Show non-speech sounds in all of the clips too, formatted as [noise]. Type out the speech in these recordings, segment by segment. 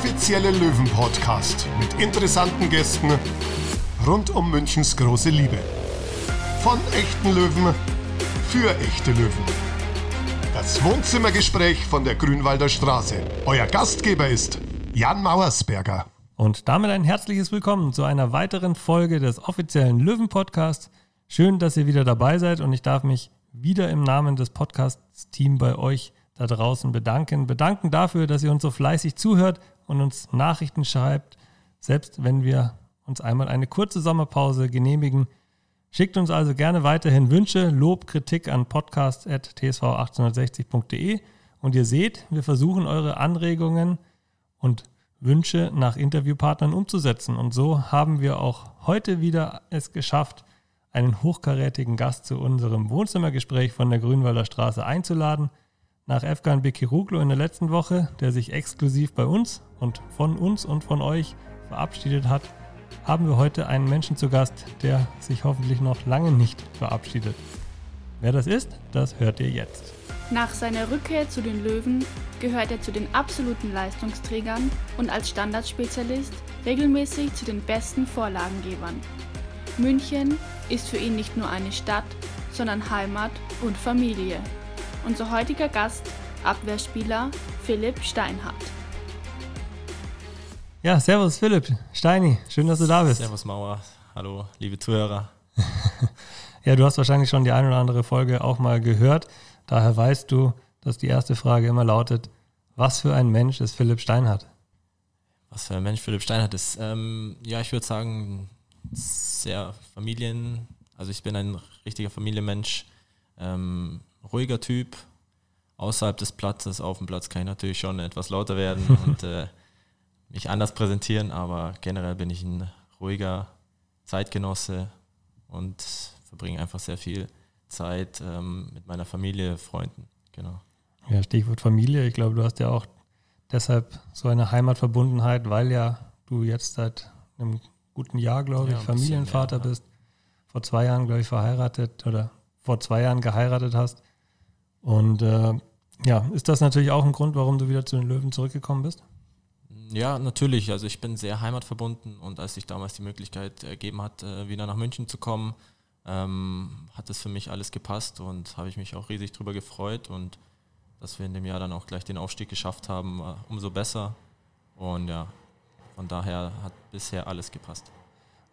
offizielle Löwen-Podcast mit interessanten Gästen rund um Münchens große Liebe. Von echten Löwen für echte Löwen. Das Wohnzimmergespräch von der Grünwalder Straße. Euer Gastgeber ist Jan Mauersberger. Und damit ein herzliches Willkommen zu einer weiteren Folge des offiziellen Löwen-Podcasts. Schön, dass ihr wieder dabei seid und ich darf mich wieder im Namen des Podcast-Teams bei euch da draußen bedanken. Bedanken dafür, dass ihr uns so fleißig zuhört und uns Nachrichten schreibt, selbst wenn wir uns einmal eine kurze Sommerpause genehmigen. Schickt uns also gerne weiterhin Wünsche, Lob, Kritik an podcast.tsv1860.de und ihr seht, wir versuchen eure Anregungen und Wünsche nach Interviewpartnern umzusetzen. Und so haben wir auch heute wieder es geschafft, einen hochkarätigen Gast zu unserem Wohnzimmergespräch von der Grünwalder Straße einzuladen nach Efkan Bekiruglu in der letzten Woche, der sich exklusiv bei uns und von uns und von euch verabschiedet hat, haben wir heute einen Menschen zu Gast, der sich hoffentlich noch lange nicht verabschiedet. Wer das ist, das hört ihr jetzt. Nach seiner Rückkehr zu den Löwen gehört er zu den absoluten Leistungsträgern und als Standardspezialist regelmäßig zu den besten Vorlagengebern. München ist für ihn nicht nur eine Stadt, sondern Heimat und Familie. Unser heutiger Gast, Abwehrspieler Philipp Steinhardt. Ja, servus Philipp, Steini, schön, dass du da bist. Servus Mauer, hallo liebe Zuhörer. [laughs] ja, du hast wahrscheinlich schon die eine oder andere Folge auch mal gehört. Daher weißt du, dass die erste Frage immer lautet, was für ein Mensch ist Philipp Steinhardt? Was für ein Mensch Philipp Steinhardt ist? Ähm, ja, ich würde sagen, sehr Familien, also ich bin ein richtiger Familienmensch. Ähm, ruhiger Typ. Außerhalb des Platzes, auf dem Platz kann ich natürlich schon etwas lauter werden [laughs] und äh, mich anders präsentieren, aber generell bin ich ein ruhiger Zeitgenosse und verbringe einfach sehr viel Zeit ähm, mit meiner Familie, Freunden. Genau. Ja, Stichwort Familie. Ich glaube, du hast ja auch deshalb so eine Heimatverbundenheit, weil ja du jetzt seit einem guten Jahr, glaube ich, ja, Familienvater mehr, bist. Vor zwei Jahren, glaube ich, verheiratet oder vor zwei Jahren geheiratet hast. Und äh, ja, ist das natürlich auch ein Grund, warum du wieder zu den Löwen zurückgekommen bist? Ja, natürlich. Also ich bin sehr heimatverbunden und als sich damals die Möglichkeit ergeben hat, äh, wieder nach München zu kommen, ähm, hat es für mich alles gepasst und habe ich mich auch riesig darüber gefreut und dass wir in dem Jahr dann auch gleich den Aufstieg geschafft haben, umso besser. Und ja, von daher hat bisher alles gepasst.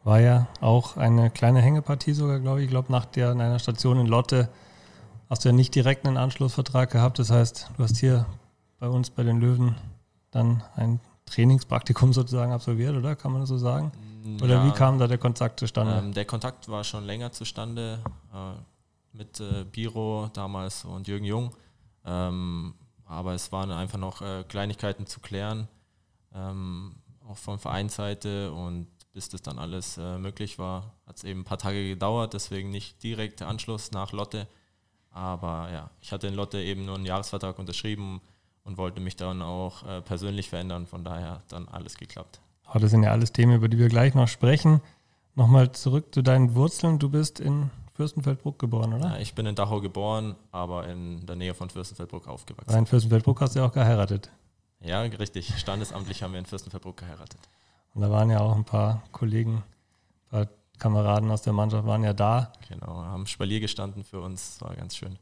War ja auch eine kleine Hängepartie sogar, glaube ich. Ich glaube, nach der in einer Station in Lotte hast du ja nicht direkt einen Anschlussvertrag gehabt. Das heißt, du hast hier bei uns bei den Löwen dann ein Trainingspraktikum sozusagen absolviert, oder? Kann man das so sagen? Oder ja, wie kam da der Kontakt zustande? Ähm, der Kontakt war schon länger zustande äh, mit äh, Biro damals und Jürgen Jung. Ähm, aber es waren einfach noch äh, Kleinigkeiten zu klären, ähm, auch von Vereinsseite. Und bis das dann alles äh, möglich war, hat es eben ein paar Tage gedauert. Deswegen nicht direkt der Anschluss nach Lotte. Aber ja, ich hatte in Lotte eben nur einen Jahresvertrag unterschrieben und wollte mich dann auch äh, persönlich verändern. Von daher hat dann alles geklappt. Oh, das sind ja alles Themen, über die wir gleich noch sprechen. Nochmal zurück zu deinen Wurzeln. Du bist in Fürstenfeldbruck geboren, oder? Ja, ich bin in Dachau geboren, aber in der Nähe von Fürstenfeldbruck aufgewachsen. in Fürstenfeldbruck hast du ja auch geheiratet. Ja, richtig. Standesamtlich haben wir in Fürstenfeldbruck geheiratet. Und da waren ja auch ein paar Kollegen, ein paar Kameraden aus der Mannschaft waren ja da. Genau, haben Spalier gestanden für uns, war ganz schön.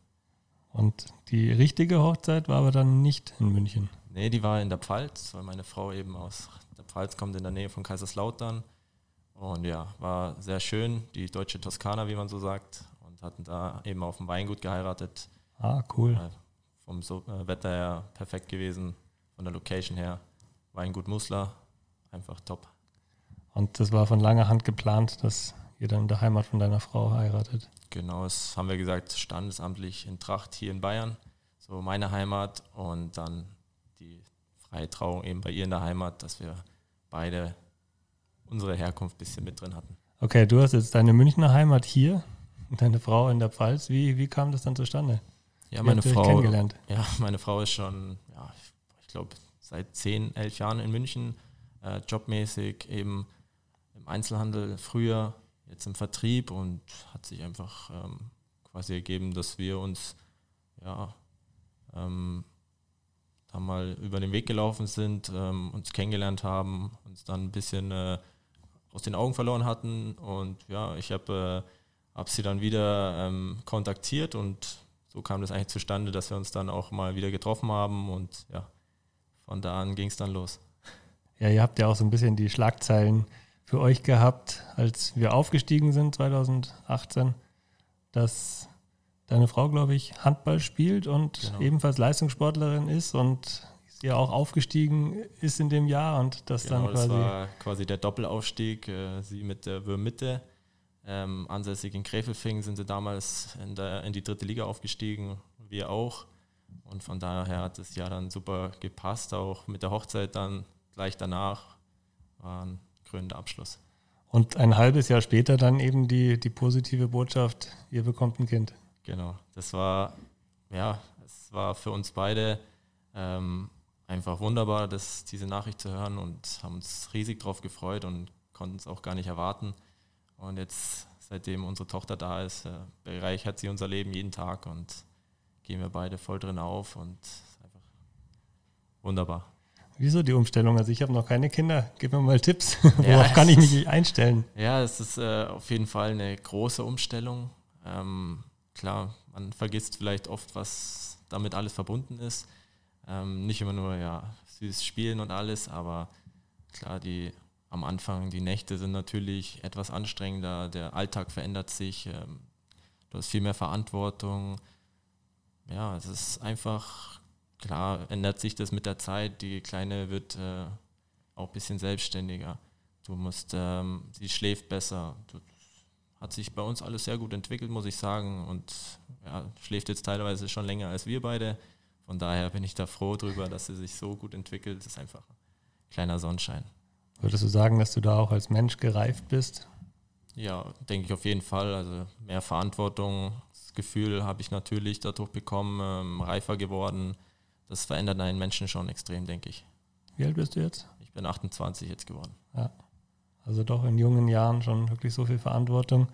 Und die richtige Hochzeit war aber dann nicht in München. Nee, die war in der Pfalz, weil meine Frau eben aus der Pfalz kommt, in der Nähe von Kaiserslautern. Und ja, war sehr schön, die deutsche Toskana, wie man so sagt. Und hatten da eben auf dem Weingut geheiratet. Ah, cool. Äh, vom so äh, Wetter her perfekt gewesen, von der Location her. Weingut Musler, einfach top. Und das war von langer Hand geplant, dass ihr dann in der Heimat von deiner Frau heiratet. Genau, das haben wir gesagt, standesamtlich in Tracht hier in Bayern, so meine Heimat und dann die freie Trauung eben bei ihr in der Heimat, dass wir beide unsere Herkunft ein bisschen mit drin hatten. Okay, du hast jetzt deine Münchner Heimat hier und deine Frau in der Pfalz. Wie, wie kam das dann zustande? Ja, meine Frau, kennengelernt? ja, [laughs] meine Frau ist schon, ja, ich, ich glaube, seit zehn, elf Jahren in München, äh, jobmäßig eben im Einzelhandel früher, jetzt im Vertrieb und hat sich einfach ähm, quasi ergeben, dass wir uns ja ähm, mal über den Weg gelaufen sind, ähm, uns kennengelernt haben, uns dann ein bisschen äh, aus den Augen verloren hatten. Und ja, ich habe äh, hab sie dann wieder ähm, kontaktiert und so kam das eigentlich zustande, dass wir uns dann auch mal wieder getroffen haben und ja, von da an ging es dann los. Ja, ihr habt ja auch so ein bisschen die Schlagzeilen für euch gehabt, als wir aufgestiegen sind 2018, dass deine Frau, glaube ich, Handball spielt und genau. ebenfalls Leistungssportlerin ist und sie auch aufgestiegen ist in dem Jahr und das genau, dann quasi. Das war quasi der Doppelaufstieg, äh, sie mit der Würmitte. Ähm, ansässig in Gräfelfing sind sie damals in, der, in die dritte Liga aufgestiegen, wir auch. Und von daher hat das Jahr dann super gepasst, auch mit der Hochzeit dann gleich danach war ein krönender Abschluss. Und ein halbes Jahr später dann eben die, die positive Botschaft, ihr bekommt ein Kind. Genau, das war, ja, es war für uns beide ähm, einfach wunderbar, das, diese Nachricht zu hören und haben uns riesig darauf gefreut und konnten es auch gar nicht erwarten. Und jetzt, seitdem unsere Tochter da ist, äh, bereichert sie unser Leben jeden Tag und gehen wir beide voll drin auf und einfach wunderbar. Wieso die Umstellung? Also ich habe noch keine Kinder. Gib mir mal Tipps. [laughs] Worauf ja, kann ich mich einstellen? Ja, es ist äh, auf jeden Fall eine große Umstellung. Ähm, klar, man vergisst vielleicht oft, was damit alles verbunden ist. Ähm, nicht immer nur ja, süßes Spielen und alles, aber klar, die am Anfang, die Nächte sind natürlich etwas anstrengender, der Alltag verändert sich, ähm, du hast viel mehr Verantwortung. Ja, es ist einfach, klar, ändert sich das mit der Zeit. Die Kleine wird äh, auch ein bisschen selbstständiger. Du musst, ähm, sie schläft besser. Du, hat sich bei uns alles sehr gut entwickelt, muss ich sagen. Und ja, schläft jetzt teilweise schon länger als wir beide. Von daher bin ich da froh drüber, dass sie sich so gut entwickelt. Das ist einfach ein kleiner Sonnenschein. Würdest du sagen, dass du da auch als Mensch gereift bist? Ja, denke ich auf jeden Fall. Also mehr Verantwortung, das Gefühl habe ich natürlich dadurch bekommen, ähm, reifer geworden. Das verändert einen Menschen schon extrem, denke ich. Wie alt bist du jetzt? Ich bin 28 jetzt geworden. Ja. Also doch in jungen Jahren schon wirklich so viel Verantwortung.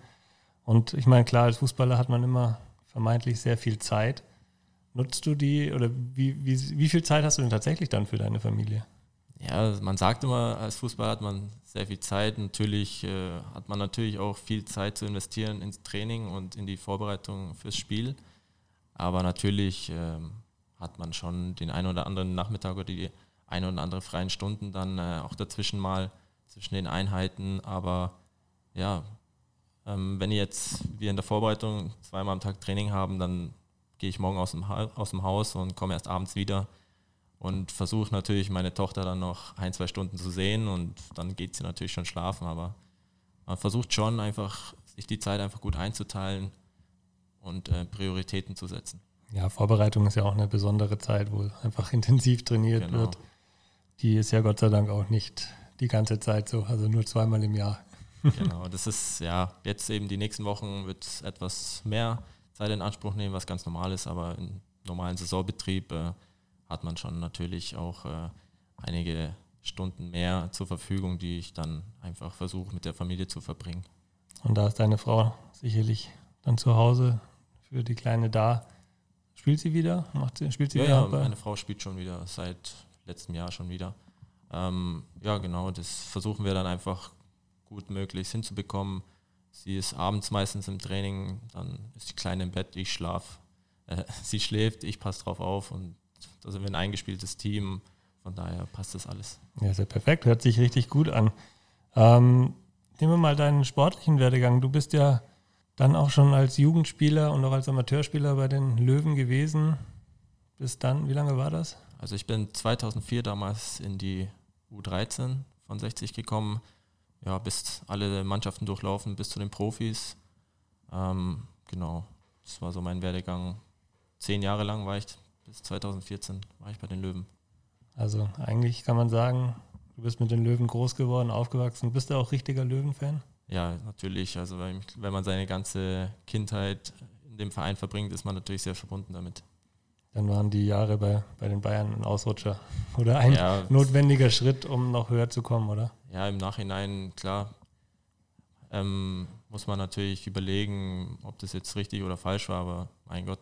Und ich meine, klar, als Fußballer hat man immer vermeintlich sehr viel Zeit. Nutzt du die oder wie, wie, wie viel Zeit hast du denn tatsächlich dann für deine Familie? Ja, man sagt immer, als Fußballer hat man sehr viel Zeit. Natürlich äh, hat man natürlich auch viel Zeit zu investieren ins Training und in die Vorbereitung fürs Spiel. Aber natürlich äh, hat man schon den einen oder anderen Nachmittag oder die ein oder andere freien Stunden dann äh, auch dazwischen mal zwischen den Einheiten. Aber ja, ähm, wenn jetzt wir in der Vorbereitung zweimal am Tag Training haben, dann gehe ich morgen aus dem, ha aus dem Haus und komme erst abends wieder und versuche natürlich meine Tochter dann noch ein, zwei Stunden zu sehen und dann geht sie natürlich schon schlafen, aber man versucht schon einfach, sich die Zeit einfach gut einzuteilen und äh, Prioritäten zu setzen. Ja, Vorbereitung ist ja auch eine besondere Zeit, wo einfach [laughs] intensiv trainiert genau. wird. Die ist ja Gott sei Dank auch nicht die ganze Zeit so, also nur zweimal im Jahr. genau, das ist ja jetzt eben die nächsten Wochen wird etwas mehr Zeit in Anspruch nehmen, was ganz normal ist, aber im normalen Saisonbetrieb äh, hat man schon natürlich auch äh, einige Stunden mehr zur Verfügung, die ich dann einfach versuche mit der Familie zu verbringen. Und da ist deine Frau sicherlich dann zu Hause für die Kleine da. Spielt sie wieder? Macht sie, spielt sie ja, wieder? Ja, meine Frau spielt schon wieder, seit letztem Jahr schon wieder. Ähm, ja, genau, das versuchen wir dann einfach gut möglichst hinzubekommen. Sie ist abends meistens im Training, dann ist die Kleine im Bett, ich schlafe. Äh, [laughs] sie schläft, ich passe drauf auf und da sind wir ein eingespieltes Team. Von daher passt das alles. Ja, ja perfekt, hört sich richtig gut an. Ähm, nehmen wir mal deinen sportlichen Werdegang. Du bist ja dann auch schon als Jugendspieler und auch als Amateurspieler bei den Löwen gewesen. Bis dann, wie lange war das? Also ich bin 2004 damals in die U13 von 60 gekommen ja, bis alle Mannschaften durchlaufen, bis zu den Profis. Ähm, genau, das war so mein Werdegang. Zehn Jahre lang war ich, bis 2014 war ich bei den Löwen. Also eigentlich kann man sagen, du bist mit den Löwen groß geworden, aufgewachsen. Bist du auch richtiger Löwenfan? Ja, natürlich. Also wenn man seine ganze Kindheit in dem Verein verbringt, ist man natürlich sehr verbunden damit. Dann waren die Jahre bei, bei den Bayern ein Ausrutscher [laughs] oder ein ja, notwendiger Schritt, um noch höher zu kommen, oder? Ja, im Nachhinein, klar, ähm, muss man natürlich überlegen, ob das jetzt richtig oder falsch war, aber mein Gott,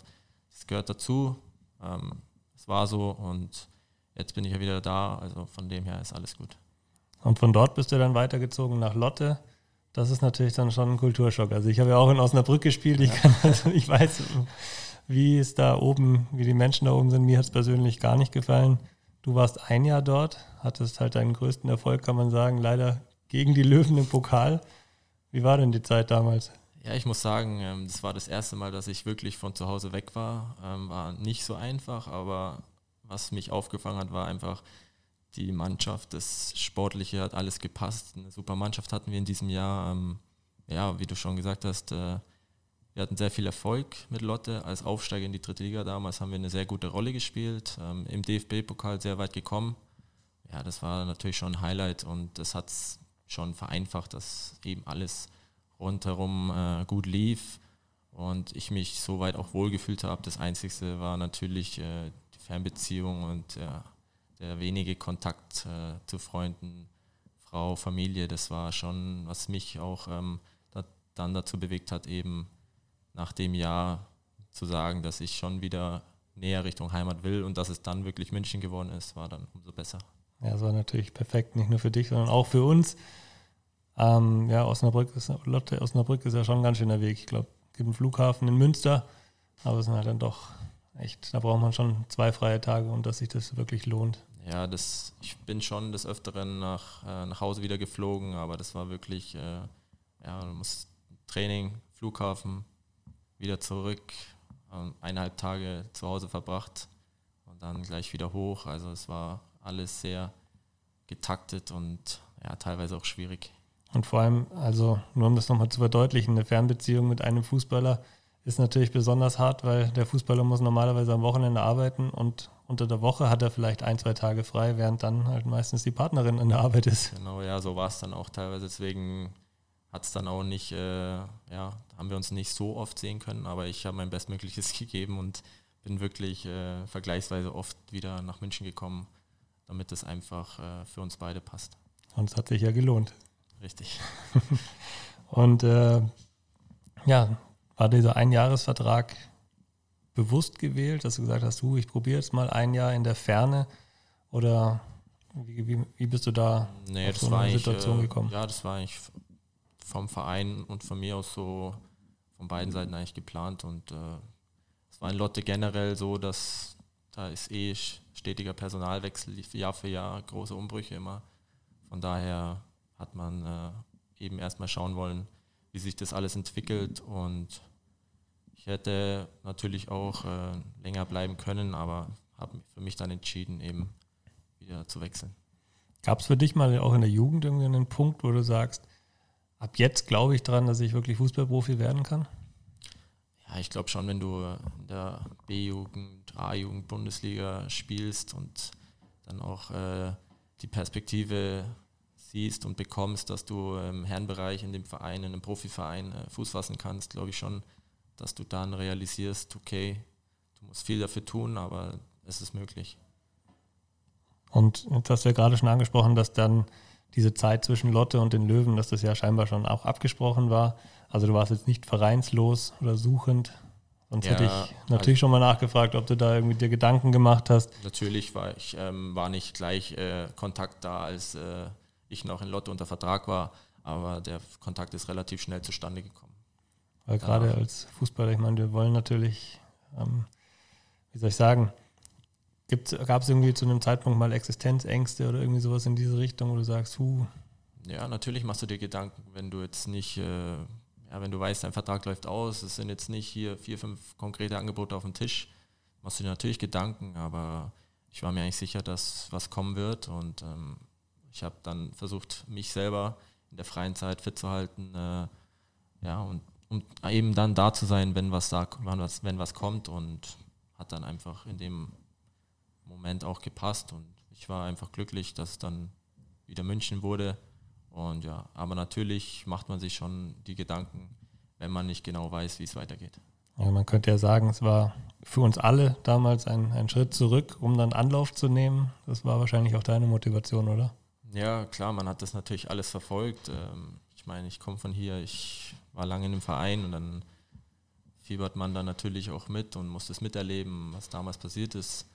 es gehört dazu. Ähm, es war so und jetzt bin ich ja wieder da, also von dem her ist alles gut. Und von dort bist du dann weitergezogen nach Lotte. Das ist natürlich dann schon ein Kulturschock. Also ich habe ja auch in Osnabrück gespielt. Ich, kann, [laughs] also ich weiß, wie es da oben, wie die Menschen da oben sind. Mir hat es persönlich gar nicht gefallen. Du warst ein Jahr dort, hattest halt deinen größten Erfolg, kann man sagen, leider gegen die Löwen im Pokal. Wie war denn die Zeit damals? Ja, ich muss sagen, ähm, das war das erste Mal, dass ich wirklich von zu Hause weg war. Ähm, war nicht so einfach, aber was mich aufgefangen hat, war einfach die Mannschaft, das Sportliche hat alles gepasst. Eine super Mannschaft hatten wir in diesem Jahr. Ähm, ja, wie du schon gesagt hast, äh, wir hatten sehr viel Erfolg mit Lotte als Aufsteiger in die dritte Liga. Damals haben wir eine sehr gute Rolle gespielt, im DFB-Pokal sehr weit gekommen. Ja, das war natürlich schon ein Highlight und das hat es schon vereinfacht, dass eben alles rundherum äh, gut lief und ich mich soweit auch wohlgefühlt habe. Das Einzige war natürlich äh, die Fernbeziehung und ja, der wenige Kontakt äh, zu Freunden, Frau, Familie. Das war schon, was mich auch ähm, da, dann dazu bewegt hat, eben nach dem Jahr zu sagen, dass ich schon wieder näher Richtung Heimat will und dass es dann wirklich München geworden ist, war dann umso besser. Ja, es war natürlich perfekt, nicht nur für dich, sondern auch für uns. Ähm, ja, Osnabrück ist, Lotte Osnabrück ist ja schon ein ganz schöner Weg. Ich glaube, es gibt einen Flughafen in Münster, aber es sind halt dann doch echt, da braucht man schon zwei freie Tage und dass sich das wirklich lohnt. Ja, das, ich bin schon des Öfteren nach, äh, nach Hause wieder geflogen, aber das war wirklich, äh, ja, du musst Training, Flughafen, wieder zurück, äh, eineinhalb Tage zu Hause verbracht und dann gleich wieder hoch. Also es war alles sehr getaktet und ja, teilweise auch schwierig. Und vor allem, also nur um das nochmal zu verdeutlichen, eine Fernbeziehung mit einem Fußballer ist natürlich besonders hart, weil der Fußballer muss normalerweise am Wochenende arbeiten und unter der Woche hat er vielleicht ein, zwei Tage frei, während dann halt meistens die Partnerin in der Arbeit ist. Genau, ja, so war es dann auch teilweise. Deswegen hat es dann auch nicht, äh, ja, haben wir uns nicht so oft sehen können, aber ich habe mein Bestmögliches [laughs] gegeben und bin wirklich äh, vergleichsweise oft wieder nach München gekommen, damit es einfach äh, für uns beide passt. Und es hat sich ja gelohnt. Richtig. [laughs] und äh, ja, war dieser Einjahresvertrag bewusst gewählt, dass du gesagt hast, du, ich probiere jetzt mal ein Jahr in der Ferne oder wie, wie, wie bist du da nee, auf so eine Situation äh, gekommen? Ja, das war eigentlich vom Verein und von mir aus so von beiden Seiten eigentlich geplant und äh, es war in Lotte generell so, dass da ist eh stetiger Personalwechsel Jahr für Jahr, große Umbrüche immer. Von daher hat man äh, eben erstmal schauen wollen, wie sich das alles entwickelt. Und ich hätte natürlich auch äh, länger bleiben können, aber habe für mich dann entschieden, eben wieder zu wechseln. Gab es für dich mal auch in der Jugend irgendwie einen Punkt, wo du sagst, ab jetzt glaube ich dran, dass ich wirklich Fußballprofi werden kann? Ja, ich glaube schon, wenn du in der B-Jugend, A-Jugend, Bundesliga spielst und dann auch äh, die Perspektive siehst und bekommst, dass du im Herrenbereich in dem Verein, in einem Profiverein äh, Fuß fassen kannst, glaube ich schon, dass du dann realisierst, okay, du musst viel dafür tun, aber es ist möglich. Und jetzt hast du ja gerade schon angesprochen, dass dann diese Zeit zwischen Lotte und den Löwen, dass das ja scheinbar schon auch abgesprochen war. Also du warst jetzt nicht vereinslos oder suchend. Sonst ja, hätte ich natürlich also schon mal nachgefragt, ob du da irgendwie dir Gedanken gemacht hast. Natürlich war ich ähm, war nicht gleich äh, Kontakt da, als äh, ich noch in Lotte unter Vertrag war, aber der Kontakt ist relativ schnell zustande gekommen. Weil gerade ja. als Fußballer, ich meine, wir wollen natürlich, ähm, wie soll ich sagen, gab es irgendwie zu einem Zeitpunkt mal Existenzängste oder irgendwie sowas in diese Richtung, wo du sagst, hu. Ja, natürlich machst du dir Gedanken, wenn du jetzt nicht, äh, ja, wenn du weißt, dein Vertrag läuft aus, es sind jetzt nicht hier vier, fünf konkrete Angebote auf dem Tisch, machst du dir natürlich Gedanken, aber ich war mir eigentlich sicher, dass was kommen wird und ähm, ich habe dann versucht, mich selber in der freien Zeit fit zu halten, äh, ja, und um eben dann da zu sein, wenn was, da, wenn was kommt und hat dann einfach in dem Moment auch gepasst und ich war einfach glücklich, dass dann wieder München wurde und ja, aber natürlich macht man sich schon die Gedanken, wenn man nicht genau weiß, wie es weitergeht. Ja, man könnte ja sagen, es war für uns alle damals ein, ein Schritt zurück, um dann Anlauf zu nehmen. Das war wahrscheinlich auch deine Motivation, oder? Ja, klar, man hat das natürlich alles verfolgt. Ähm, meine, ich komme von hier, ich war lange in dem Verein und dann fiebert man dann natürlich auch mit und muss das miterleben, was damals passiert ist.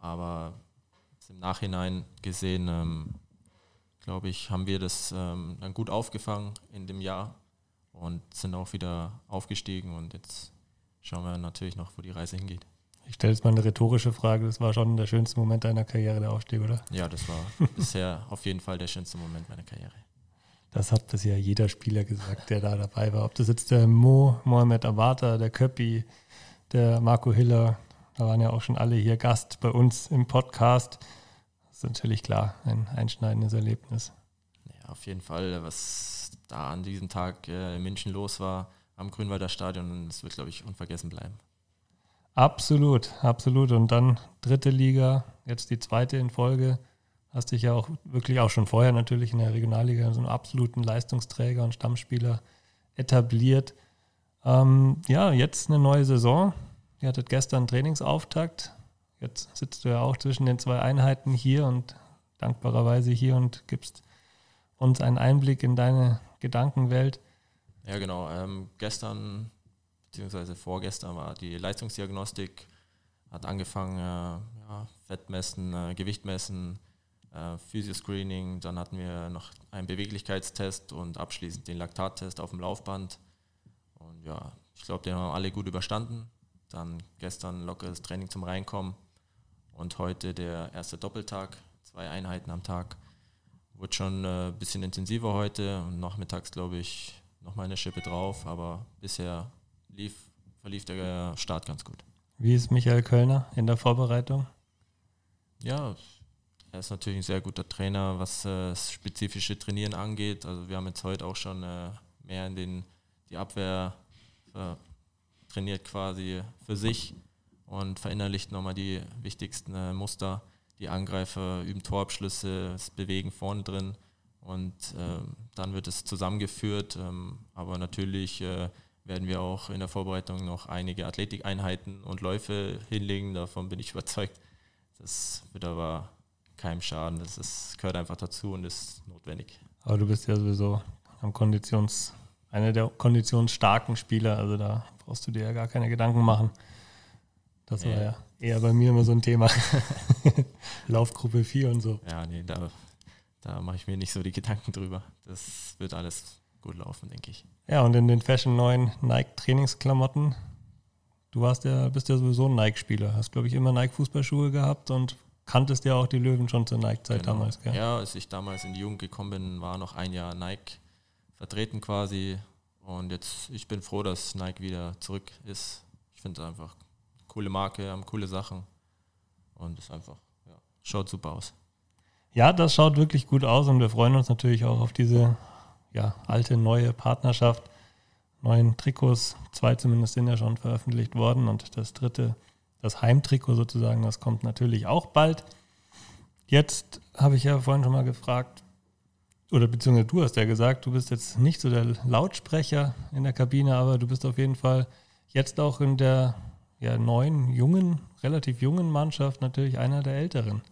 Aber im Nachhinein gesehen, ähm, glaube ich, haben wir das ähm, dann gut aufgefangen in dem Jahr und sind auch wieder aufgestiegen und jetzt schauen wir natürlich noch, wo die Reise hingeht. Ich stelle jetzt mal eine rhetorische Frage. Das war schon der schönste Moment deiner Karriere, der Aufstieg, oder? Ja, das war [laughs] bisher auf jeden Fall der schönste Moment meiner Karriere. Das hat bisher jeder Spieler gesagt, der da dabei war. Ob das jetzt der Mo, Mohamed Awata, der Köppi, der Marco Hiller, da waren ja auch schon alle hier Gast bei uns im Podcast. Das ist natürlich klar ein einschneidendes Erlebnis. Ja, auf jeden Fall, was da an diesem Tag äh, in München los war am Grünwalder Stadion, das wird, glaube ich, unvergessen bleiben. Absolut, absolut. Und dann dritte Liga, jetzt die zweite in Folge. Hast dich ja auch wirklich auch schon vorher natürlich in der Regionalliga so einen absoluten Leistungsträger und Stammspieler etabliert. Ähm, ja, jetzt eine neue Saison. Ihr hattet gestern Trainingsauftakt. Jetzt sitzt du ja auch zwischen den zwei Einheiten hier und dankbarerweise hier und gibst uns einen Einblick in deine Gedankenwelt. Ja, genau. Ähm, gestern beziehungsweise vorgestern war die Leistungsdiagnostik, hat angefangen, äh, ja, Fettmessen, äh, Gewichtmessen, äh, Physioscreening, dann hatten wir noch einen Beweglichkeitstest und abschließend den Laktattest auf dem Laufband. Und ja, ich glaube, den haben alle gut überstanden. Dann gestern lockeres Training zum Reinkommen und heute der erste Doppeltag, zwei Einheiten am Tag. Wurde schon ein äh, bisschen intensiver heute und nachmittags, glaube ich, nochmal eine Schippe drauf, aber bisher lief, verlief der Start ganz gut. Wie ist Michael Kölner in der Vorbereitung? Ja, er ist natürlich ein sehr guter Trainer, was äh, das spezifische Trainieren angeht. Also wir haben jetzt heute auch schon äh, mehr in den, die Abwehr äh, trainiert quasi für sich und verinnerlicht nochmal die wichtigsten Muster. Die Angreifer üben Torabschlüsse, das Bewegen vorne drin und ähm, dann wird es zusammengeführt. Ähm, aber natürlich werden wir auch in der Vorbereitung noch einige Athletikeinheiten und Läufe hinlegen. Davon bin ich [laughs] überzeugt. Das wird aber keinem schaden. Das ist, gehört einfach dazu und ist notwendig. Aber du bist ja sowieso am Konditions, einer der konditionsstarken Spieler. Also da brauchst du dir ja gar keine Gedanken machen. Das war ja, eher bei mir immer so ein Thema. [laughs] Laufgruppe 4 und so. Ja, nee, da, da mache ich mir nicht so die Gedanken drüber. Das wird alles gut laufen, denke ich. Ja, und in den Fashion neuen Nike-Trainingsklamotten. Du warst ja, bist ja sowieso ein Nike-Spieler. Hast, glaube ich, immer Nike-Fußballschuhe gehabt und kanntest ja auch die Löwen schon zur Nike-Zeit genau. damals, gell? Ja, als ich damals in die Jugend gekommen bin, war noch ein Jahr Nike vertreten quasi. Und jetzt, ich bin froh, dass Nike wieder zurück ist. Ich finde es einfach coole Marke, haben coole Sachen. Und es einfach, ja, schaut super aus. Ja, das schaut wirklich gut aus und wir freuen uns natürlich auch auf diese ja, alte, neue Partnerschaft, neuen Trikots. Zwei zumindest sind ja schon veröffentlicht worden und das dritte, das Heimtrikot sozusagen, das kommt natürlich auch bald. Jetzt habe ich ja vorhin schon mal gefragt, oder beziehungsweise du hast ja gesagt, du bist jetzt nicht so der Lautsprecher in der Kabine, aber du bist auf jeden Fall jetzt auch in der ja, neuen, jungen, relativ jungen Mannschaft natürlich einer der Älteren.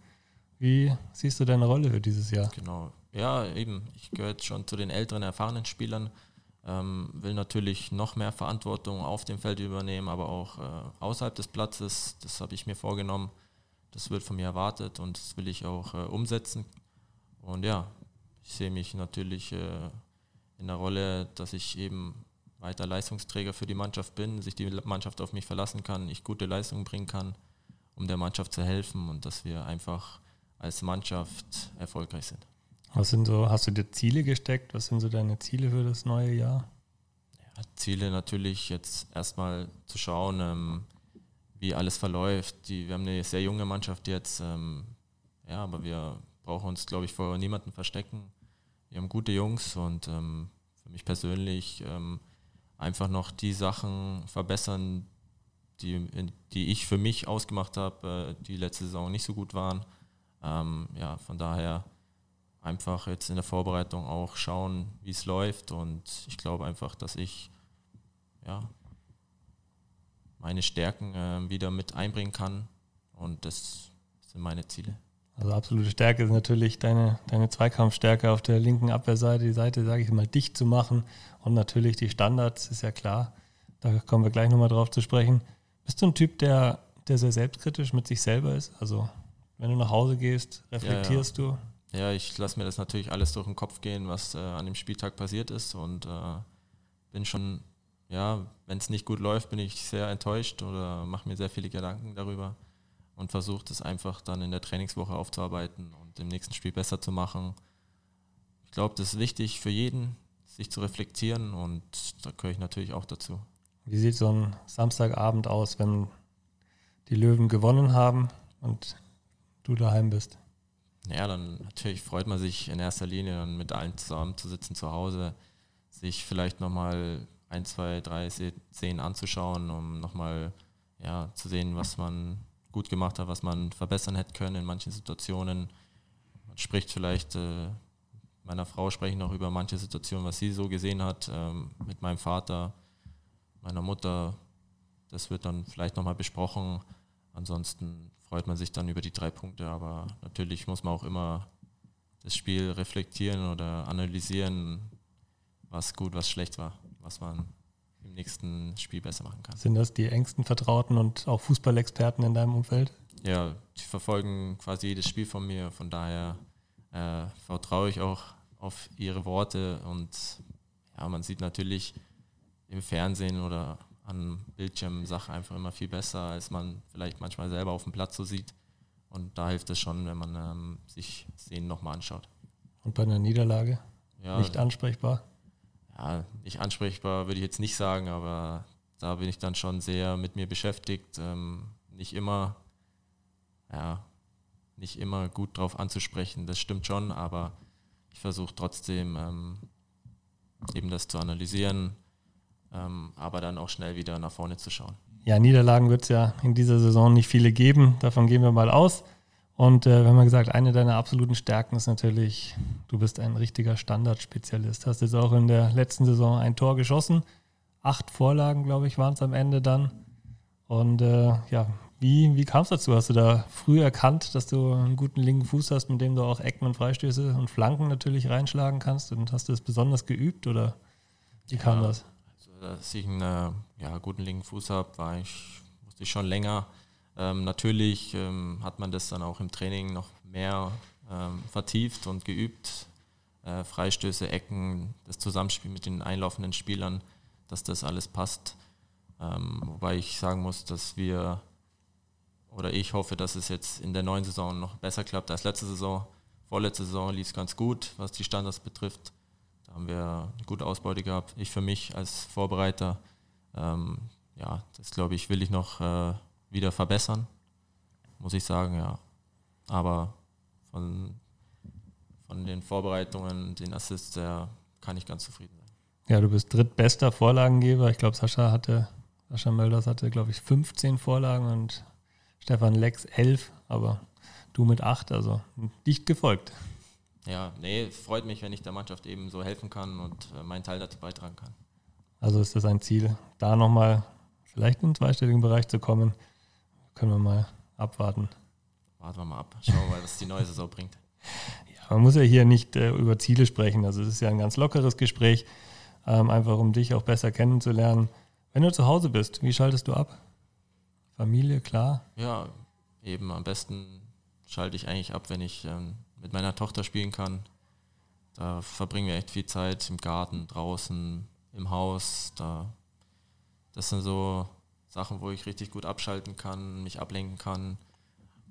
Wie siehst du deine Rolle für dieses Jahr? Genau, ja, eben. Ich gehöre jetzt schon zu den älteren, erfahrenen Spielern. Ähm, will natürlich noch mehr Verantwortung auf dem Feld übernehmen, aber auch äh, außerhalb des Platzes. Das habe ich mir vorgenommen. Das wird von mir erwartet und das will ich auch äh, umsetzen. Und ja, ich sehe mich natürlich äh, in der Rolle, dass ich eben weiter Leistungsträger für die Mannschaft bin, sich die Mannschaft auf mich verlassen kann, ich gute Leistungen bringen kann, um der Mannschaft zu helfen und dass wir einfach als Mannschaft erfolgreich sind. Was sind so, hast du dir Ziele gesteckt? Was sind so deine Ziele für das neue Jahr? Ja, Ziele natürlich jetzt erstmal zu schauen, ähm, wie alles verläuft. Die, wir haben eine sehr junge Mannschaft jetzt, ähm, ja, aber wir brauchen uns, glaube ich, vor niemanden verstecken. Wir haben gute Jungs und ähm, für mich persönlich ähm, einfach noch die Sachen verbessern, die, die ich für mich ausgemacht habe, äh, die letzte Saison nicht so gut waren. Ähm, ja, von daher einfach jetzt in der Vorbereitung auch schauen, wie es läuft. Und ich glaube einfach, dass ich ja, meine Stärken äh, wieder mit einbringen kann. Und das sind meine Ziele. Also absolute Stärke ist natürlich deine, deine Zweikampfstärke auf der linken Abwehrseite, die Seite, sage ich mal, dicht zu machen. Und natürlich die Standards, ist ja klar. Da kommen wir gleich nochmal drauf zu sprechen. Bist du ein Typ, der, der sehr selbstkritisch mit sich selber ist? Also wenn du nach Hause gehst, reflektierst ja, ja. du? Ja, ich lasse mir das natürlich alles durch den Kopf gehen, was äh, an dem Spieltag passiert ist und äh, bin schon, ja, wenn es nicht gut läuft, bin ich sehr enttäuscht oder mache mir sehr viele Gedanken darüber und versuche das einfach dann in der Trainingswoche aufzuarbeiten und im nächsten Spiel besser zu machen. Ich glaube, das ist wichtig für jeden, sich zu reflektieren und da gehöre ich natürlich auch dazu. Wie sieht so ein Samstagabend aus, wenn die Löwen gewonnen haben und du daheim bist? Ja, dann natürlich freut man sich in erster Linie dann mit allen zusammen zu sitzen zu Hause, sich vielleicht nochmal ein, zwei, drei Szenen anzuschauen, um nochmal ja, zu sehen, was man gut gemacht hat, was man verbessern hätte können in manchen Situationen. Man spricht vielleicht, äh, meiner Frau spreche ich noch über manche Situationen, was sie so gesehen hat, ähm, mit meinem Vater, meiner Mutter. Das wird dann vielleicht nochmal besprochen. Ansonsten freut man sich dann über die drei Punkte, aber natürlich muss man auch immer das Spiel reflektieren oder analysieren, was gut, was schlecht war, was man im nächsten Spiel besser machen kann. Sind das die engsten Vertrauten und auch Fußballexperten in deinem Umfeld? Ja, die verfolgen quasi jedes Spiel von mir, von daher äh, vertraue ich auch auf ihre Worte und ja, man sieht natürlich im Fernsehen oder an Bildschirmen Sachen einfach immer viel besser, als man vielleicht manchmal selber auf dem Platz so sieht. Und da hilft es schon, wenn man ähm, sich Szenen nochmal anschaut. Und bei einer Niederlage? Ja, nicht ansprechbar? Ja, nicht ansprechbar würde ich jetzt nicht sagen, aber da bin ich dann schon sehr mit mir beschäftigt. Ähm, nicht immer, ja, nicht immer gut drauf anzusprechen, das stimmt schon, aber ich versuche trotzdem ähm, eben das zu analysieren, aber dann auch schnell wieder nach vorne zu schauen. Ja, Niederlagen wird es ja in dieser Saison nicht viele geben, davon gehen wir mal aus. Und äh, wir haben ja gesagt, eine deiner absoluten Stärken ist natürlich, du bist ein richtiger Standardspezialist. Hast jetzt auch in der letzten Saison ein Tor geschossen. Acht Vorlagen, glaube ich, waren es am Ende dann. Und äh, ja, wie, wie kam es dazu? Hast du da früh erkannt, dass du einen guten linken Fuß hast, mit dem du auch Ecken und Freistöße und Flanken natürlich reinschlagen kannst? Und hast du es besonders geübt oder wie kam Ja, das? Dass ich einen äh, ja, guten linken Fuß habe, war ich, wusste ich schon länger. Ähm, natürlich ähm, hat man das dann auch im Training noch mehr ähm, vertieft und geübt. Äh, Freistöße, Ecken, das Zusammenspiel mit den einlaufenden Spielern, dass das alles passt. Ähm, wobei ich sagen muss, dass wir oder ich hoffe, dass es jetzt in der neuen Saison noch besser klappt als letzte Saison. Vorletzte Saison lief es ganz gut, was die Standards betrifft. Da haben wir eine gute Ausbeute gehabt. Ich für mich als Vorbereiter, ähm, ja, das glaube ich, will ich noch äh, wieder verbessern, muss ich sagen, ja. Aber von, von den Vorbereitungen, den Assists, der kann ich ganz zufrieden sein. Ja, du bist drittbester Vorlagengeber. Ich glaube, Sascha hatte, Sascha Mölders hatte, glaube ich, 15 Vorlagen und Stefan Lex 11, aber du mit 8, also dicht gefolgt. Ja, nee, freut mich, wenn ich der Mannschaft eben so helfen kann und äh, meinen Teil dazu beitragen kann. Also ist das ein Ziel, da nochmal vielleicht in den zweistelligen Bereich zu kommen. Können wir mal abwarten. Warten wir mal ab. Schauen wir mal, was die neue Saison bringt. [laughs] Ja, man muss ja hier nicht äh, über Ziele sprechen. Also es ist ja ein ganz lockeres Gespräch, ähm, einfach um dich auch besser kennenzulernen. Wenn du zu Hause bist, wie schaltest du ab? Familie, klar. Ja, eben am besten schalte ich eigentlich ab, wenn ich ähm, mit meiner Tochter spielen kann. Da verbringen wir echt viel Zeit im Garten, draußen, im Haus. Da, das sind so Sachen, wo ich richtig gut abschalten kann, mich ablenken kann.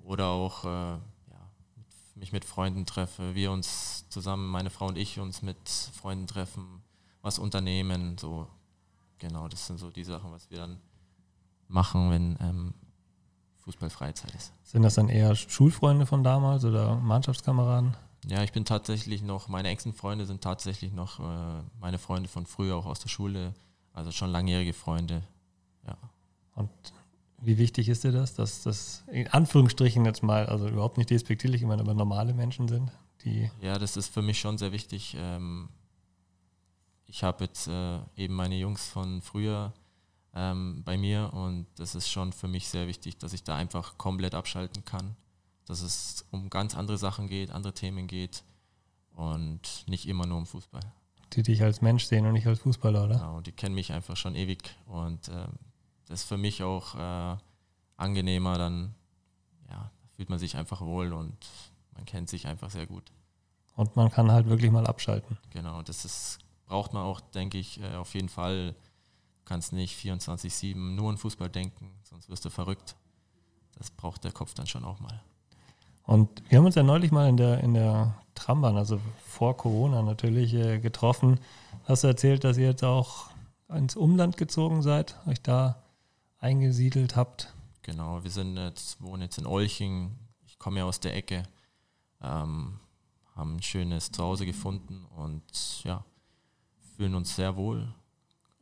Oder auch äh, ja, mich mit Freunden treffe. Wir uns zusammen, meine Frau und ich, uns mit Freunden treffen, was unternehmen. So, genau, das sind so die Sachen, was wir dann machen, wenn ähm, Fußballfreizeit ist. Sind das dann eher Schulfreunde von damals oder Mannschaftskameraden? Ja, ich bin tatsächlich noch, meine engsten Freunde sind tatsächlich noch äh, meine Freunde von früher, auch aus der Schule, also schon langjährige Freunde. Ja. Und wie wichtig ist dir das, dass das in Anführungsstrichen jetzt mal, also überhaupt nicht despektierlich, ich meine, aber normale Menschen sind, die ja, das ist für mich schon sehr wichtig. Ähm, ich habe jetzt äh, eben meine Jungs von früher ähm, bei mir und das ist schon für mich sehr wichtig, dass ich da einfach komplett abschalten kann, dass es um ganz andere Sachen geht, andere Themen geht und nicht immer nur um Fußball. die dich als Mensch sehen und nicht als Fußballer, oder? Genau, die kennen mich einfach schon ewig und ähm, das ist für mich auch äh, angenehmer, dann ja, fühlt man sich einfach wohl und man kennt sich einfach sehr gut. Und man kann halt wirklich mal abschalten. Genau, das ist, braucht man auch, denke ich, äh, auf jeden Fall. Du kannst nicht 24-7 nur an Fußball denken, sonst wirst du verrückt. Das braucht der Kopf dann schon auch mal. Und wir haben uns ja neulich mal in der, in der Trambahn, also vor Corona natürlich, äh, getroffen. Hast du erzählt, dass ihr jetzt auch ins Umland gezogen seid, euch da eingesiedelt habt? Genau, wir sind jetzt, wohnen jetzt in Olching. Ich komme ja aus der Ecke. Ähm, haben ein schönes Zuhause gefunden und ja, fühlen uns sehr wohl.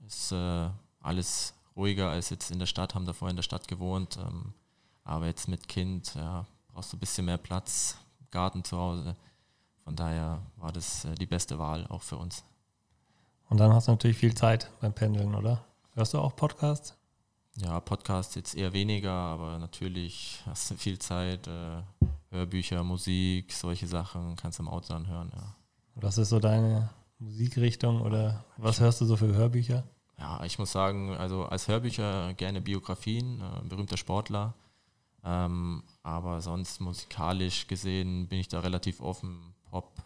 Ist äh, alles ruhiger als jetzt in der Stadt, haben davor in der Stadt gewohnt. Ähm, aber jetzt mit Kind ja, brauchst du ein bisschen mehr Platz, Garten zu Hause. Von daher war das äh, die beste Wahl auch für uns. Und dann hast du natürlich viel Zeit beim Pendeln, oder? Hörst du auch Podcasts? Ja, Podcasts jetzt eher weniger, aber natürlich hast du viel Zeit. Äh, Hörbücher, Musik, solche Sachen kannst du im Auto anhören, ja. Was ist so deine Musikrichtung oder was hörst du so für Hörbücher? Ja, ich muss sagen, also als Hörbücher gerne Biografien, äh, berühmter Sportler. Ähm, aber sonst musikalisch gesehen bin ich da relativ offen. Pop,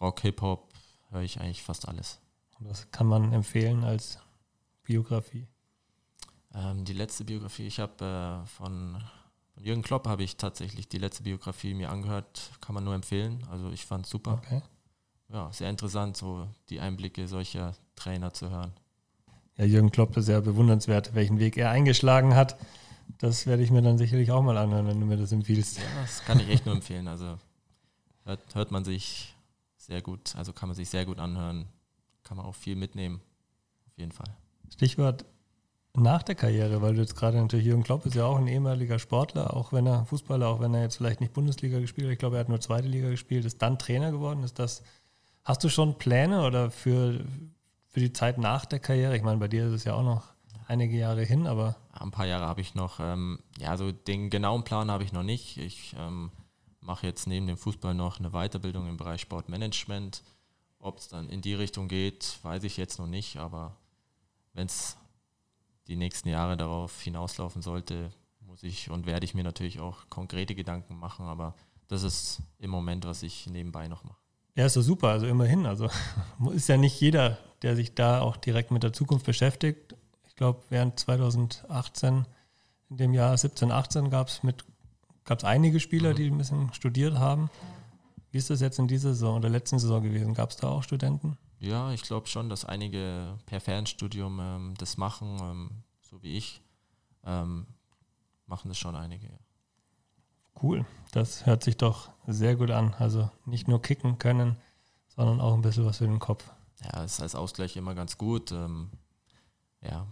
Rock, Hip-Hop höre ich eigentlich fast alles. Was kann man empfehlen als Biografie? Ähm, die letzte Biografie, ich habe äh, von, von Jürgen Klopp habe ich tatsächlich die letzte Biografie mir angehört, kann man nur empfehlen. Also ich fand es super. Okay. Ja, sehr interessant, so die Einblicke solcher Trainer zu hören. Ja, Jürgen Klopp ist sehr bewundernswert, welchen Weg er eingeschlagen hat. Das werde ich mir dann sicherlich auch mal anhören, wenn du mir das empfiehlst. Ja, das kann ich echt nur empfehlen. Also hört, hört man sich sehr gut, also kann man sich sehr gut anhören, kann man auch viel mitnehmen, auf jeden Fall. Stichwort nach der Karriere, weil du jetzt gerade natürlich Jürgen Klopp ist ja auch ein ehemaliger Sportler, auch wenn er Fußballer, auch wenn er jetzt vielleicht nicht Bundesliga gespielt hat, ich glaube, er hat nur zweite Liga gespielt, ist dann Trainer geworden. Ist das, hast du schon Pläne oder für, für die Zeit nach der Karriere? Ich meine, bei dir ist es ja auch noch einige Jahre hin, aber. Ein paar Jahre habe ich noch. Ähm, ja, so den genauen Plan habe ich noch nicht. Ich ähm, mache jetzt neben dem Fußball noch eine Weiterbildung im Bereich Sportmanagement. Ob es dann in die Richtung geht, weiß ich jetzt noch nicht, aber wenn es die nächsten Jahre darauf hinauslaufen sollte, muss ich und werde ich mir natürlich auch konkrete Gedanken machen, aber das ist im Moment, was ich nebenbei noch mache. Ja, ist doch super, also immerhin. Also [laughs] ist ja nicht jeder, der sich da auch direkt mit der Zukunft beschäftigt. Ich glaube, während 2018, in dem Jahr 17, 18 gab es mit gab es einige Spieler, die ein bisschen studiert haben. Wie ist das jetzt in dieser Saison oder letzten Saison gewesen? Gab es da auch Studenten? Ja, ich glaube schon, dass einige per Fernstudium ähm, das machen, ähm, so wie ich. Ähm, machen das schon einige. Ja. Cool, das hört sich doch sehr gut an. Also nicht nur kicken können, sondern auch ein bisschen was für den Kopf. Ja, ist als Ausgleich immer ganz gut. Ähm, ja,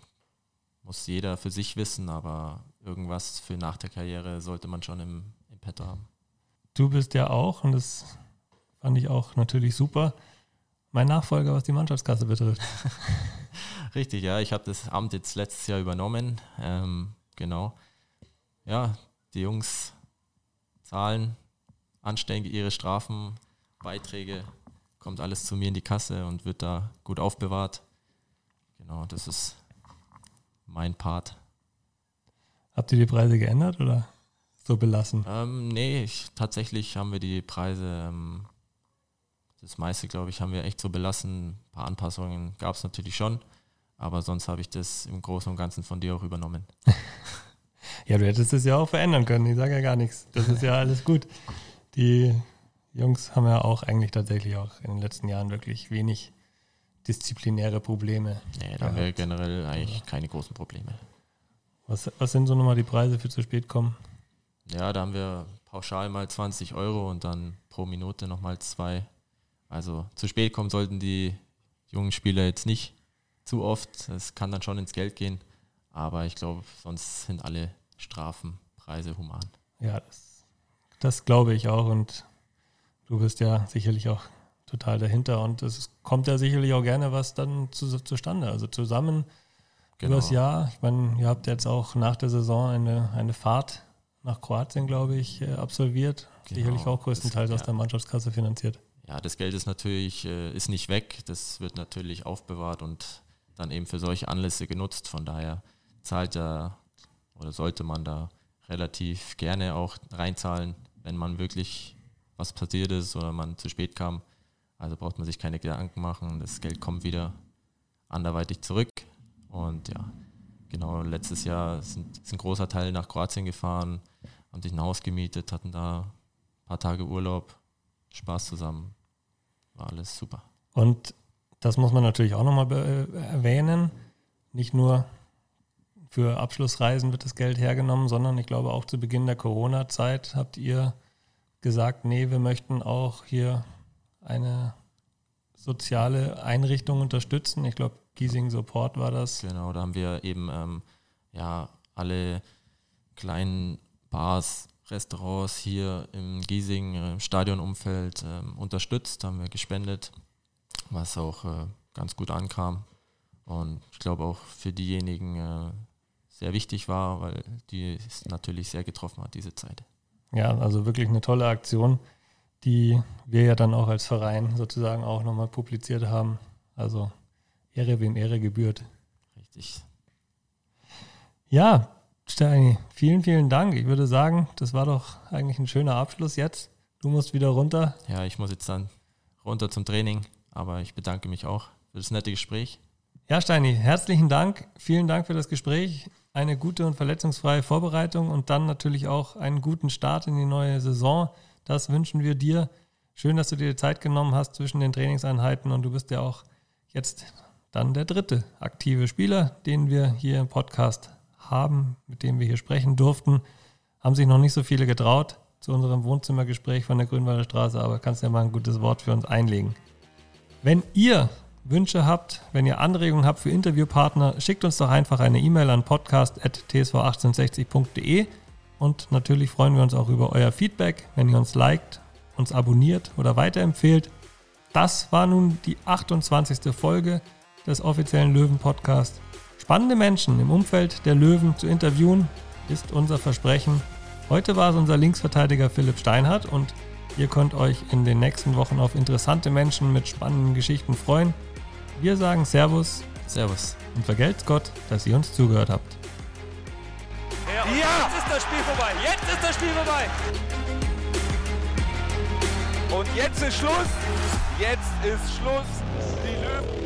muss jeder für sich wissen, aber irgendwas für nach der Karriere sollte man schon im, im Petto haben. Du bist ja auch, und das fand ich auch natürlich super, mein Nachfolger, was die Mannschaftskasse betrifft. [laughs] Richtig, ja, ich habe das Amt jetzt letztes Jahr übernommen. Ähm, genau. Ja, die Jungs zahlen anständig ihre Strafen, Beiträge, kommt alles zu mir in die Kasse und wird da gut aufbewahrt. Genau, das ist mein Part. Habt ihr die Preise geändert oder so belassen? Ähm, nee, ich, tatsächlich haben wir die Preise, ähm, das meiste, glaube ich, haben wir echt so belassen. Ein paar Anpassungen gab es natürlich schon, aber sonst habe ich das im Großen und Ganzen von dir auch übernommen. [laughs] ja, du hättest es ja auch verändern können. Ich sage ja gar nichts. Das ist ja alles gut. Die Jungs haben ja auch eigentlich tatsächlich auch in den letzten Jahren wirklich wenig disziplinäre Probleme. Nee, da haben wir generell eigentlich keine großen Probleme. Was, was sind so nochmal die Preise für zu spät kommen? Ja, da haben wir pauschal mal 20 Euro und dann pro Minute nochmal zwei. Also zu spät kommen sollten die jungen Spieler jetzt nicht zu oft. Es kann dann schon ins Geld gehen. Aber ich glaube, sonst sind alle Strafenpreise human. Ja, das, das glaube ich auch. Und du bist ja sicherlich auch total dahinter. Und es kommt ja sicherlich auch gerne was dann zu, zustande. Also zusammen genau. über das Jahr. Ich meine, ihr habt jetzt auch nach der Saison eine, eine Fahrt nach Kroatien, glaube ich, äh, absolviert. Genau. Sicherlich auch größtenteils das, aus der Mannschaftskasse finanziert. Ja, das Geld ist natürlich äh, ist nicht weg. Das wird natürlich aufbewahrt und dann eben für solche Anlässe genutzt. Von daher zahlt er oder sollte man da relativ gerne auch reinzahlen, wenn man wirklich was passiert ist oder man zu spät kam. Also braucht man sich keine Gedanken machen. Das Geld kommt wieder anderweitig zurück. Und ja, genau, letztes Jahr sind, ist ein großer Teil nach Kroatien gefahren, haben sich ein Haus gemietet, hatten da ein paar Tage Urlaub, Spaß zusammen. War alles super. Und das muss man natürlich auch nochmal erwähnen. Nicht nur für Abschlussreisen wird das Geld hergenommen, sondern ich glaube auch zu Beginn der Corona-Zeit habt ihr gesagt, nee, wir möchten auch hier eine soziale Einrichtung unterstützen. Ich glaube, Giesing Support war das. Genau, da haben wir eben ähm, ja alle kleinen Bars, Restaurants hier im Giesing äh, Stadionumfeld äh, unterstützt, haben wir gespendet, was auch äh, ganz gut ankam. Und ich glaube auch für diejenigen äh, sehr wichtig war, weil die es natürlich sehr getroffen hat, diese Zeit. Ja, also wirklich eine tolle Aktion, die wir ja dann auch als Verein sozusagen auch nochmal publiziert haben. Also Ehre, wem Ehre gebührt. Richtig. Ja, Steini, vielen, vielen Dank. Ich würde sagen, das war doch eigentlich ein schöner Abschluss jetzt. Du musst wieder runter. Ja, ich muss jetzt dann runter zum Training, aber ich bedanke mich auch für das nette Gespräch. Ja, Steini, herzlichen Dank. Vielen Dank für das Gespräch eine gute und verletzungsfreie Vorbereitung und dann natürlich auch einen guten Start in die neue Saison. Das wünschen wir dir. Schön, dass du dir Zeit genommen hast zwischen den Trainingseinheiten und du bist ja auch jetzt dann der dritte aktive Spieler, den wir hier im Podcast haben, mit dem wir hier sprechen durften. Haben sich noch nicht so viele getraut zu unserem Wohnzimmergespräch von der Grünwalder Straße, aber kannst ja mal ein gutes Wort für uns einlegen. Wenn ihr Wünsche habt, wenn ihr Anregungen habt für Interviewpartner, schickt uns doch einfach eine E-Mail an podcast.tsv1860.de und natürlich freuen wir uns auch über euer Feedback, wenn ihr uns liked, uns abonniert oder weiterempfehlt. Das war nun die 28. Folge des offiziellen Löwen-Podcasts. Spannende Menschen im Umfeld der Löwen zu interviewen, ist unser Versprechen. Heute war es unser Linksverteidiger Philipp Steinhardt und ihr könnt euch in den nächsten Wochen auf interessante Menschen mit spannenden Geschichten freuen. Wir sagen Servus. Servus. Und vergelt's Gott, dass ihr uns zugehört habt. Ja, ja, jetzt ist das Spiel vorbei. Jetzt ist das Spiel vorbei. Und jetzt ist Schluss. Jetzt ist Schluss. Die Löwen.